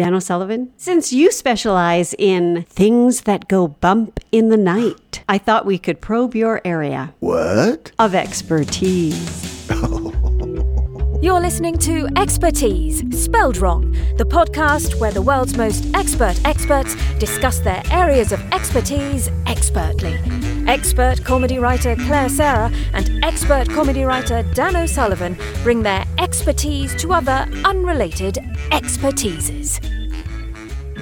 Dan O'Sullivan, since you specialize in things that go bump in the night, I thought we could probe your area What? of expertise. You're listening to Expertise, spelled wrong, the podcast where the world's most expert experts discuss their areas of expertise expertly. Expert comedy writer Claire Sera and expert comedy writer Dan O'Sullivan bring their expertise to other unrelated expertises.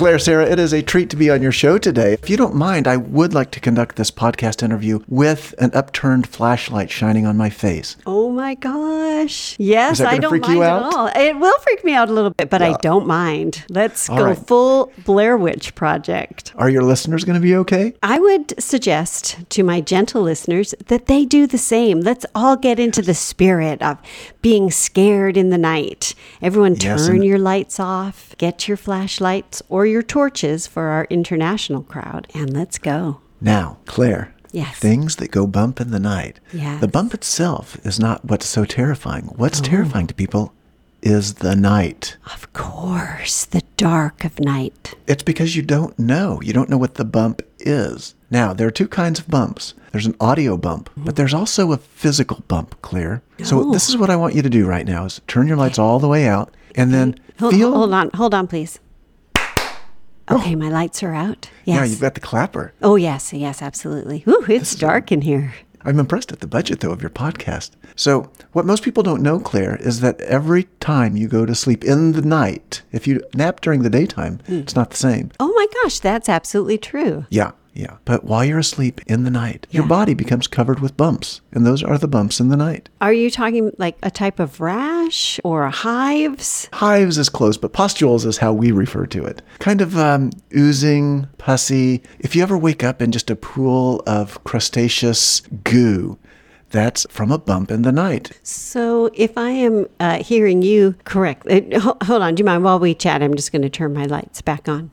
Claire, Sera, it is a treat to be on your show today. If you don't mind, I would like to conduct this podcast interview with an upturned flashlight shining on my face. Oh my gosh. Yes, I don't mind at all. It will freak me out a little bit, but I don't mind. Let's All go right. full Blair Witch project. Are your listeners going to be okay? I would suggest to my gentle listeners that they do the same. Let's all get into the spirit of being scared in the night. Everyone Yes, turn and- your lights off, get your flashlights or your torches for our international crowd, and let's go. Now, Claire. Yes. Things that go bump in the night. Yes. The bump itself is not what's so terrifying. Oh. What's terrifying to people is the night. Of course, the dark of night. It's because you don't know. You don't know what the bump is. Now, there are two kinds of bumps. There's an audio bump, but there's also a physical bump, Claire. So oh. this is what I want you to do right now is turn your lights all the way out and then Hold, feel hold on, hold on, please. Oh. Okay, my lights are out. Yes. Yeah, you've got the clapper. Oh yes, yes, absolutely. Ooh, it's dark in here. I'm impressed at the budget, though, of your podcast. So, what most people don't know, Claire, is that every time you go to sleep in the night, if you nap during the daytime, hmm. it's not the same. Oh my gosh, that's absolutely true. Yeah, yeah. But while you're asleep in the night, your body becomes covered with bumps, and those are the bumps in the night. Are you talking like a type of rash or hives? Hives is close, but pustules is how we refer to it. Kind of um, oozing, pussy. If you ever wake up in just a pool of crustaceous goo, that's from a bump in the night. So, if I am uh, hearing you correct, uh, hold on. Do you mind while we chat? I'm just going to turn my lights back on.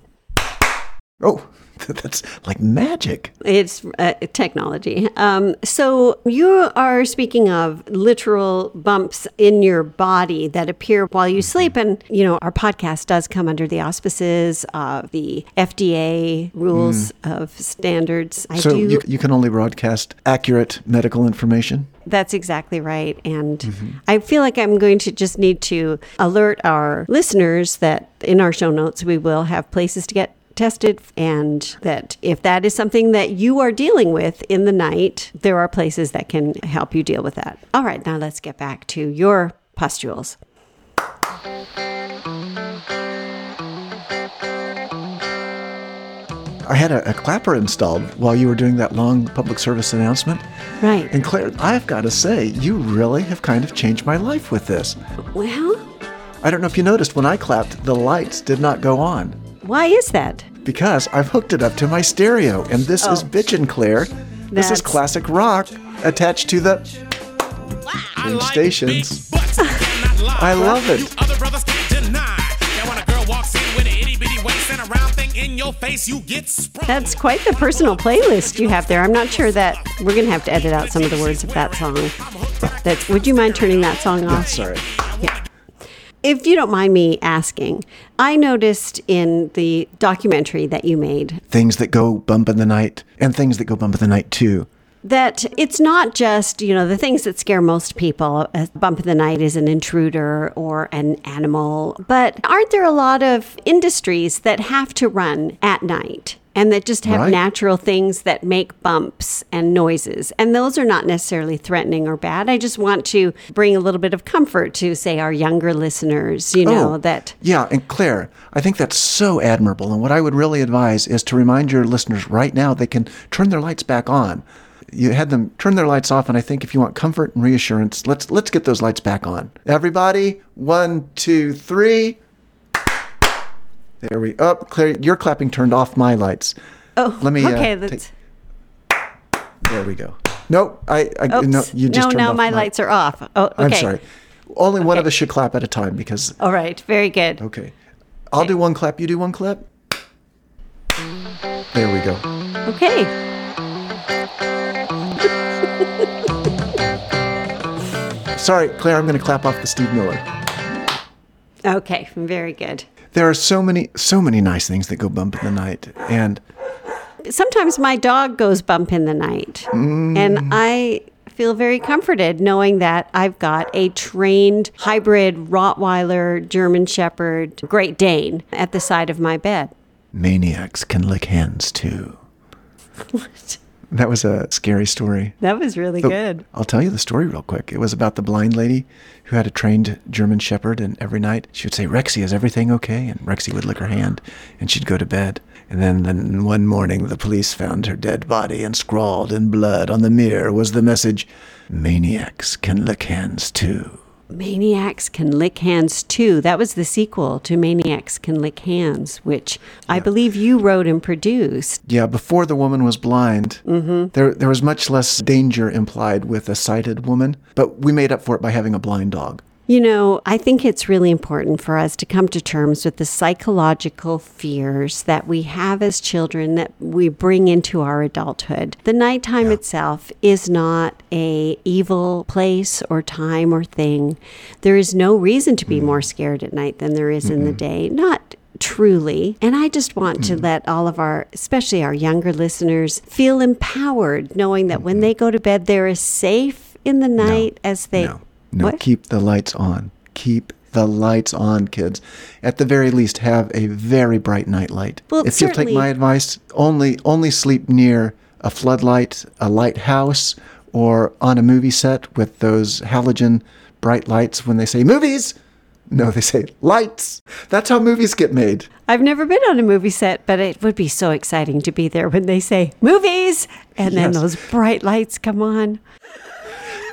Oh, that's like magic. It's uh, technology. Um, so you are speaking of literal bumps in your body that appear while you sleep, and you know our podcast does come under the auspices of the FDA rules of standards. I So do. you, you can only broadcast accurate medical information. That's exactly right. And I feel like I'm going to just need to alert our listeners that in our show notes, we will have places to get tested and that if that is something that you are dealing with in the night, there are places that can help you deal with that. All right, now let's get back to your pustules. I had a, a clapper installed while you were doing that long public service announcement. Right. And Claire, I've got to say, you really have kind of changed my life with this. Well, I don't know if you noticed when I clapped, the lights did not go on why is that? because I've hooked it up to my stereo. And this is oh. bitchin' Claire. This is Oh. Classic rock attached to the change stations. I love it. Other brothers can't deny. Now when a girl walks in with an itty bitty waist and a round thing in your face, you get sprung. That's quite the personal playlist you have there. I'm not sure that we're going to have to edit out some of the words of that song. That's, would you mind turning that song off? Sorry. If you don't mind me asking, I noticed in the documentary that you made Things that go bump in the night and things that go bump in the night too. that it's not just, you know, the things that scare most people. A bump in the night is an intruder or an animal. But aren't there a lot of industries that have to run at night? And that just have Right. natural things that make bumps and noises. And those are not necessarily threatening or bad. I just want to bring a little bit of comfort to, say, our younger listeners, you oh, know, Oh, that Yeah, and Claire, I think that's so admirable. And what I would really advise is to remind your listeners right now they can turn their lights back on. You had them turn their lights off, and I think if you want comfort and reassurance, let's let's get those lights back on. Everybody, one, two, three. There we up. Claire, your clapping turned off my lights. Oh, Let me, uh, okay. take- let's. There we go. Nope, I, I Oops. no, you just no, turned no, off my lights are off. Oh, okay. I'm sorry. Only one of us should clap at a time because All right, very good. okay. I'll do one clap. You do one clap. There we go. Okay. Sorry, Claire. I'm going to clap off the Steve Miller. Okay, very good. There are so many, so many nice things that go bump in the night, and Sometimes my dog goes bump in the night, Mm. and I feel very comforted knowing that I've got a trained hybrid Rottweiler, German Shepherd, Great Dane at the side of my bed. maniacs can lick hands too. What? That was a scary story. That was really So, good. I'll tell you the story real quick. It was about the blind lady who had a trained German Shepherd, and every night she would say, Rexy, is everything okay? And Rexy would lick her hand, and she'd go to bed. And then, then one morning, the police found her dead body, and scrawled in blood on the mirror was the message Maniacs can lick hands too. Maniacs Can Lick Hands too. That was the sequel to Maniacs Can Lick Hands, which I believe you wrote and produced. Yeah, before the woman was blind, Mm-hmm. there, there was much less danger implied with a sighted woman, but we made up for it by having a blind dog. You know, I think it's really important for us to come to terms with the psychological fears that we have as children that we bring into our adulthood. The nighttime itself is not a evil place or time or thing. There is no reason to be mm. more scared at night than there is in the day. Not truly. And I just want to mm. let all of our, especially our younger listeners, feel empowered knowing that when they go to bed, they're as safe in the night as they. No, no, What? keep the lights on. Keep the lights on, kids. At the very least, have a very bright night light. Well, if you'll take my advice, only only sleep near a floodlight, a lighthouse, or on a movie set with those halogen bright lights. When they say movies, no, they say lights. That's how movies get made. I've never been on a movie set, but it would be so exciting to be there when they say movies and then those bright lights come on.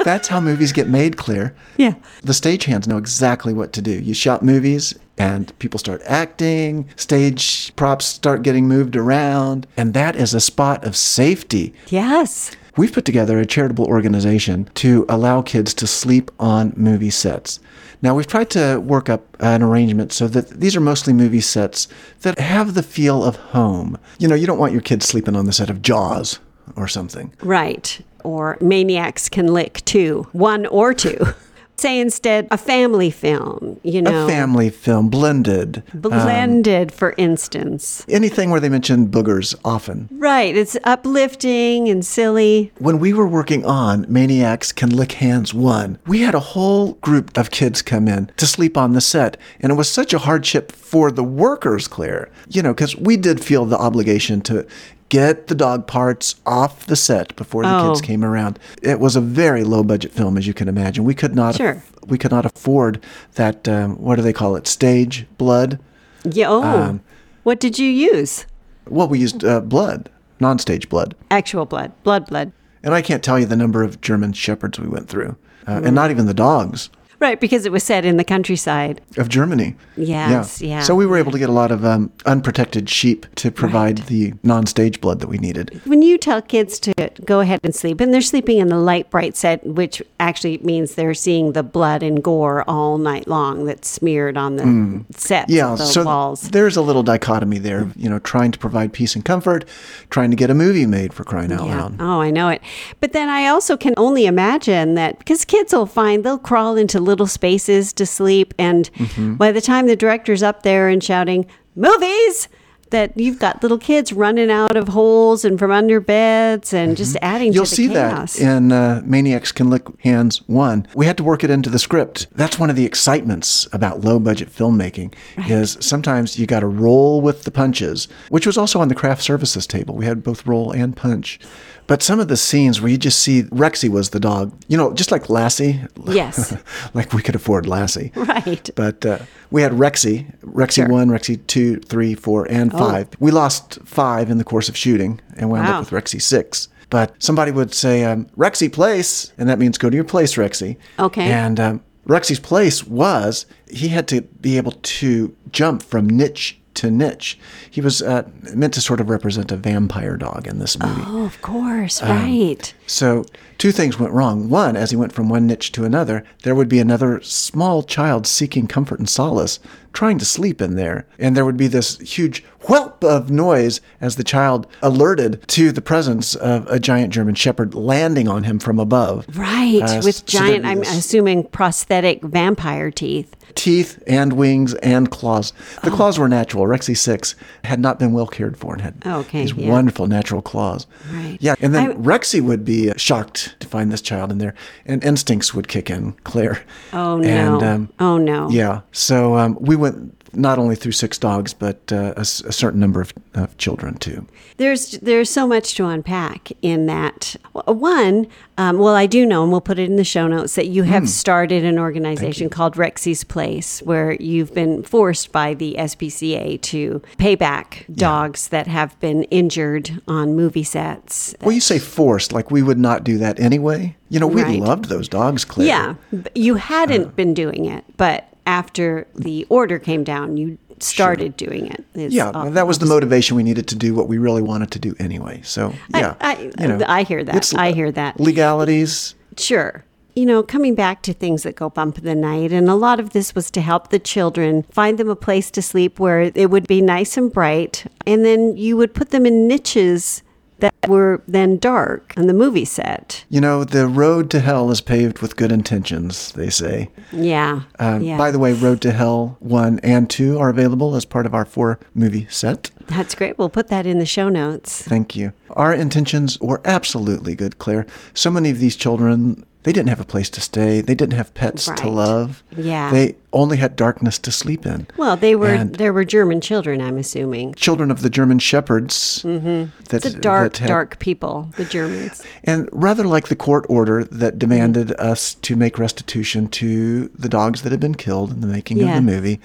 That's how movies get made, Claire. Yeah. The stagehands know exactly what to do. You shot movies and people start acting, stage props start getting moved around, and that is a spot of safety. Yes. We've put together a charitable organization to allow kids to sleep on movie sets. Now, we've tried to work up an arrangement so that these are mostly movie sets that have the feel of home. You know, you don't want your kids sleeping on the set of Jaws or something. Right. Or maniacs can lick two, one or two. Say instead a family film, you know. A family film, blended. Um, blended, for instance. Anything where they mention boogers often. Right. It's uplifting and silly. When we were working on Maniacs Can Lick Hands 1, we had a whole group of kids come in to sleep on the set. And it was such a hardship for the workers, Claire, you know, because we did feel the obligation to get the dog parts off the set before the Oh. kids came around. It was a very low budget film, as you can imagine. We could not, Sure. we could not afford that, um, what do they call it, stage blood. Yeah. Oh. Um, what did you use? Well, we used uh, blood, non-stage blood. Actual blood. Blood, blood. And I can't tell you the number of German shepherds we went through, uh, and not even the dogs Right, because it was set in the countryside. of Germany. Yes, yeah. So we were able to get a lot of um, unprotected sheep to provide the non-stage blood that we needed. When you tell kids to go ahead and sleep, and they're sleeping in the light, bright set, which actually means they're seeing the blood and gore all night long that's smeared on the Mm. Yeah, the so walls. there's a little dichotomy there. You know, trying to provide peace and comfort, trying to get a movie made for crying out Yeah. loud. Oh, I know it. But then I also can only imagine that because kids will find they'll crawl into little spaces to sleep. And Mm-hmm. by the time the director's up there and shouting, movies, that you've got little kids running out of holes and from under beds and just adding Mm-hmm. You'll see chaos. that in uh, Maniacs Can Lick Hands 1. We had to work it into the script. That's one of the excitements about low budget filmmaking is sometimes you got to roll with the punches, which was also on the craft services table. We had both roll and punch. But some of the scenes where you just see Rexy was the dog, you know, just like Lassie. Yes. like we could afford Lassie. Right. But uh, we had Rexy, Rexy Sure. Oh. 1, Rexy 2, 3, 4, and 5. We lost 5 in the course of shooting and wound Wow. up with Rexy 6. But somebody would say, um, Rexy Place, and that means go to your place, Rexy. Okay. And um, Rexy's place was he had to be able to jump from niche to niche. He was uh, meant to sort of represent a vampire dog in this movie. Oh, of course. Um, right. So, two things went wrong. One, as he went from one niche to another, there would be another small child seeking comfort and solace, trying to sleep in there. And there would be this huge whelp of noise as the child alerted to the presence of a giant German shepherd landing on him from above. Right, Uh, with giant, I'm assuming prosthetic vampire teeth. teeth and wings and claws. The Oh. claws were natural. Rexy Six had not been well cared for and had Okay, these yeah. wonderful natural claws. Right. Yeah, and then I- Rexy would be shocked to find this child in there, and instincts would kick in. Claire. Oh, no. And, um, Oh, no. Yeah. So um, we went not only through six dogs, but uh, a, a certain number of, of children too. There's there's so much to unpack in that. One, um, well, I do know, and we'll put it in the show notes that you have started an organization called Rexy's Place, where you've been forced by the SPCA to pay back dogs that have been injured on movie sets. Well, you say forced, like we would not do that anyway. You know, we Right. loved those dogs, Claire. Yeah, you hadn't Uh. been doing it, but after the order came down, you started doing it. Yeah, that was the motivation we needed to do what we really wanted to do anyway. So yeah, I- you know, I hear that. I hear that. Legalities. Sure. You know, coming back to things that go bump in the night, and a lot of this was to help the children find them a place to sleep where it would be nice and bright. And then you would put them in niches that were then dark on the movie set. You know, the road to hell is paved with good intentions. They say. Yeah. Um, yeah. By the way, Road to Hell one and two are available as part of our four movie set. That's great. We'll put that in the show notes. Thank you. Our intentions were absolutely good, Claire. So many of these children, they didn't have a place to stay. They didn't have pets to love. Yeah. They only had darkness to sleep in. Well, they were And there were German children, I'm assuming. children of the German shepherds. Mm-hmm. That, The dark, that had- dark people, the Germans. And rather like the court order that demanded us to make restitution to the dogs that had been killed in the making Yeah. of the movie,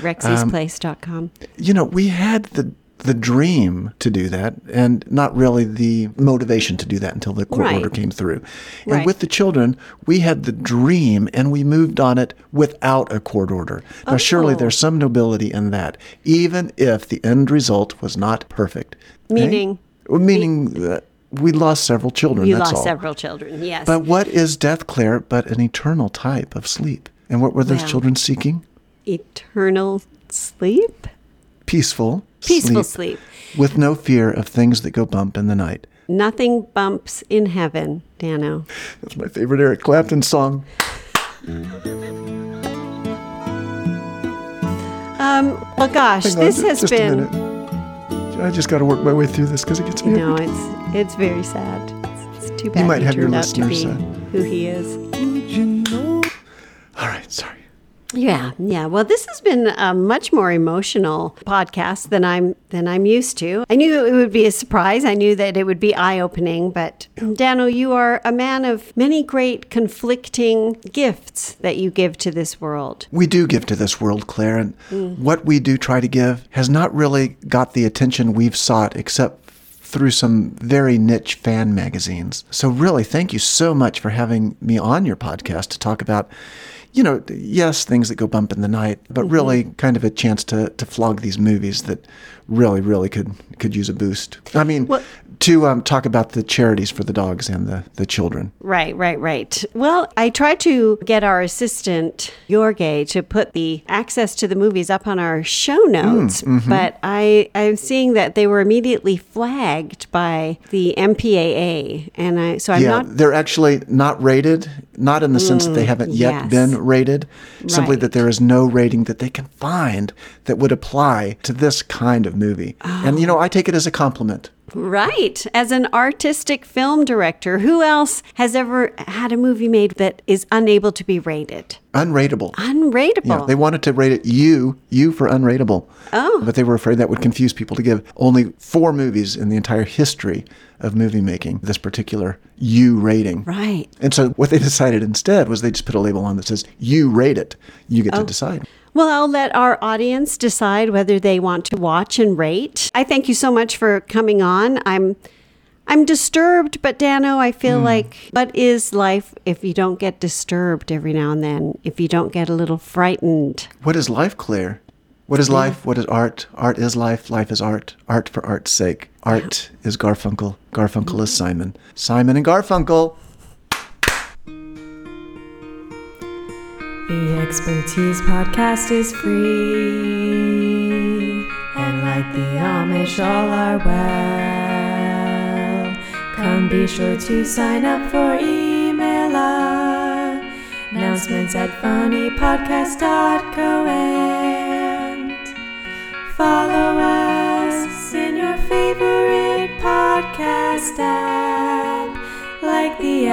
Rexy'sPlace.com. you know, we had the the dream to do that and not really the motivation to do that until the court Right. order came through. And Right. with the children, we had the dream and we moved on it without a court order. Now, surely Oh. there's some nobility in that, even if the end result was not perfect. Eh? Meaning? Well, meaning that we lost several children. You lost all. several children, yes. But what is death, Claire, but an eternal type of sleep? And what were those Well. children seeking? Eternal sleep? Peaceful, Peaceful sleep. with no fear of things that go bump in the night. Nothing bumps in heaven, Dano. That's my favorite Eric Clapton song. Um, well, gosh, Hang on, this ju- has just been. minute. I just got to work my way through this because it gets me. No, every- it's it's very sad. It's, it's too bad You might he have your turned out to listeners, uh, who he is. All right, sorry. Yeah, yeah. Well, this has been a much more emotional podcast than I'm than I'm used to. I knew it would be a surprise. I knew that it would be eye opening. But Dano, you are a man of many great conflicting gifts that you give to this world. We do give to this world, Claire, and Mm. what we do try to give has not really got the attention we've sought, except through some very niche fan magazines. So, really, thank you so much for having me on your podcast to talk about, you know, yes, things that go bump in the night, but Mm-hmm. really kind of a chance to, to flog these movies that really, really could could use a boost. I mean, Well- to um, talk about the charities for the dogs and the, the children. Right, right, right. Well, I tried to get our assistant, Jorge, to put the access to the movies up on our show mm, notes, mm-hmm. but I, I'm seeing that they were immediately flagged by the MPAA. And I, so I'm yeah, not they're actually not rated, not in the sense that they mm, haven't yet yes. been rated, simply Right. that there is no rating that they can find that would apply to this kind of movie. And, you oh. know, I take it as a compliment. Right. As an artistic film director, who else has ever had a movie made that is unable to be rated? Unrateable. Unrateable. Yeah, they wanted to rate it U, U for unrateable. Oh. But they were afraid that would confuse people to give only four movies in the entire history of movie making this particular U rating. right. And so what they decided instead was they just put a label on that says you rate it. You get Oh. to decide. Well, I'll let our audience decide whether they want to watch and rate. I thank you so much for coming on. I'm I'm disturbed, but Dano, I feel hmm. like what is life if you don't get disturbed every now and then? If you don't get a little frightened? What is life, Claire? What is life? What is art? Art is life. Life is art. Art for art's sake. Art is Garfunkel. Garfunkel is mm-hmm. Simon. Simon and Garfunkel. The Expertise Podcast is free. And like the Amish, all are well. Come be sure to sign up for email announcements at funnypodcast.co and follow us in your favorite podcast app, like the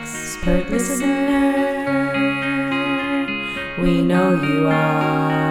expert listener. We know you are.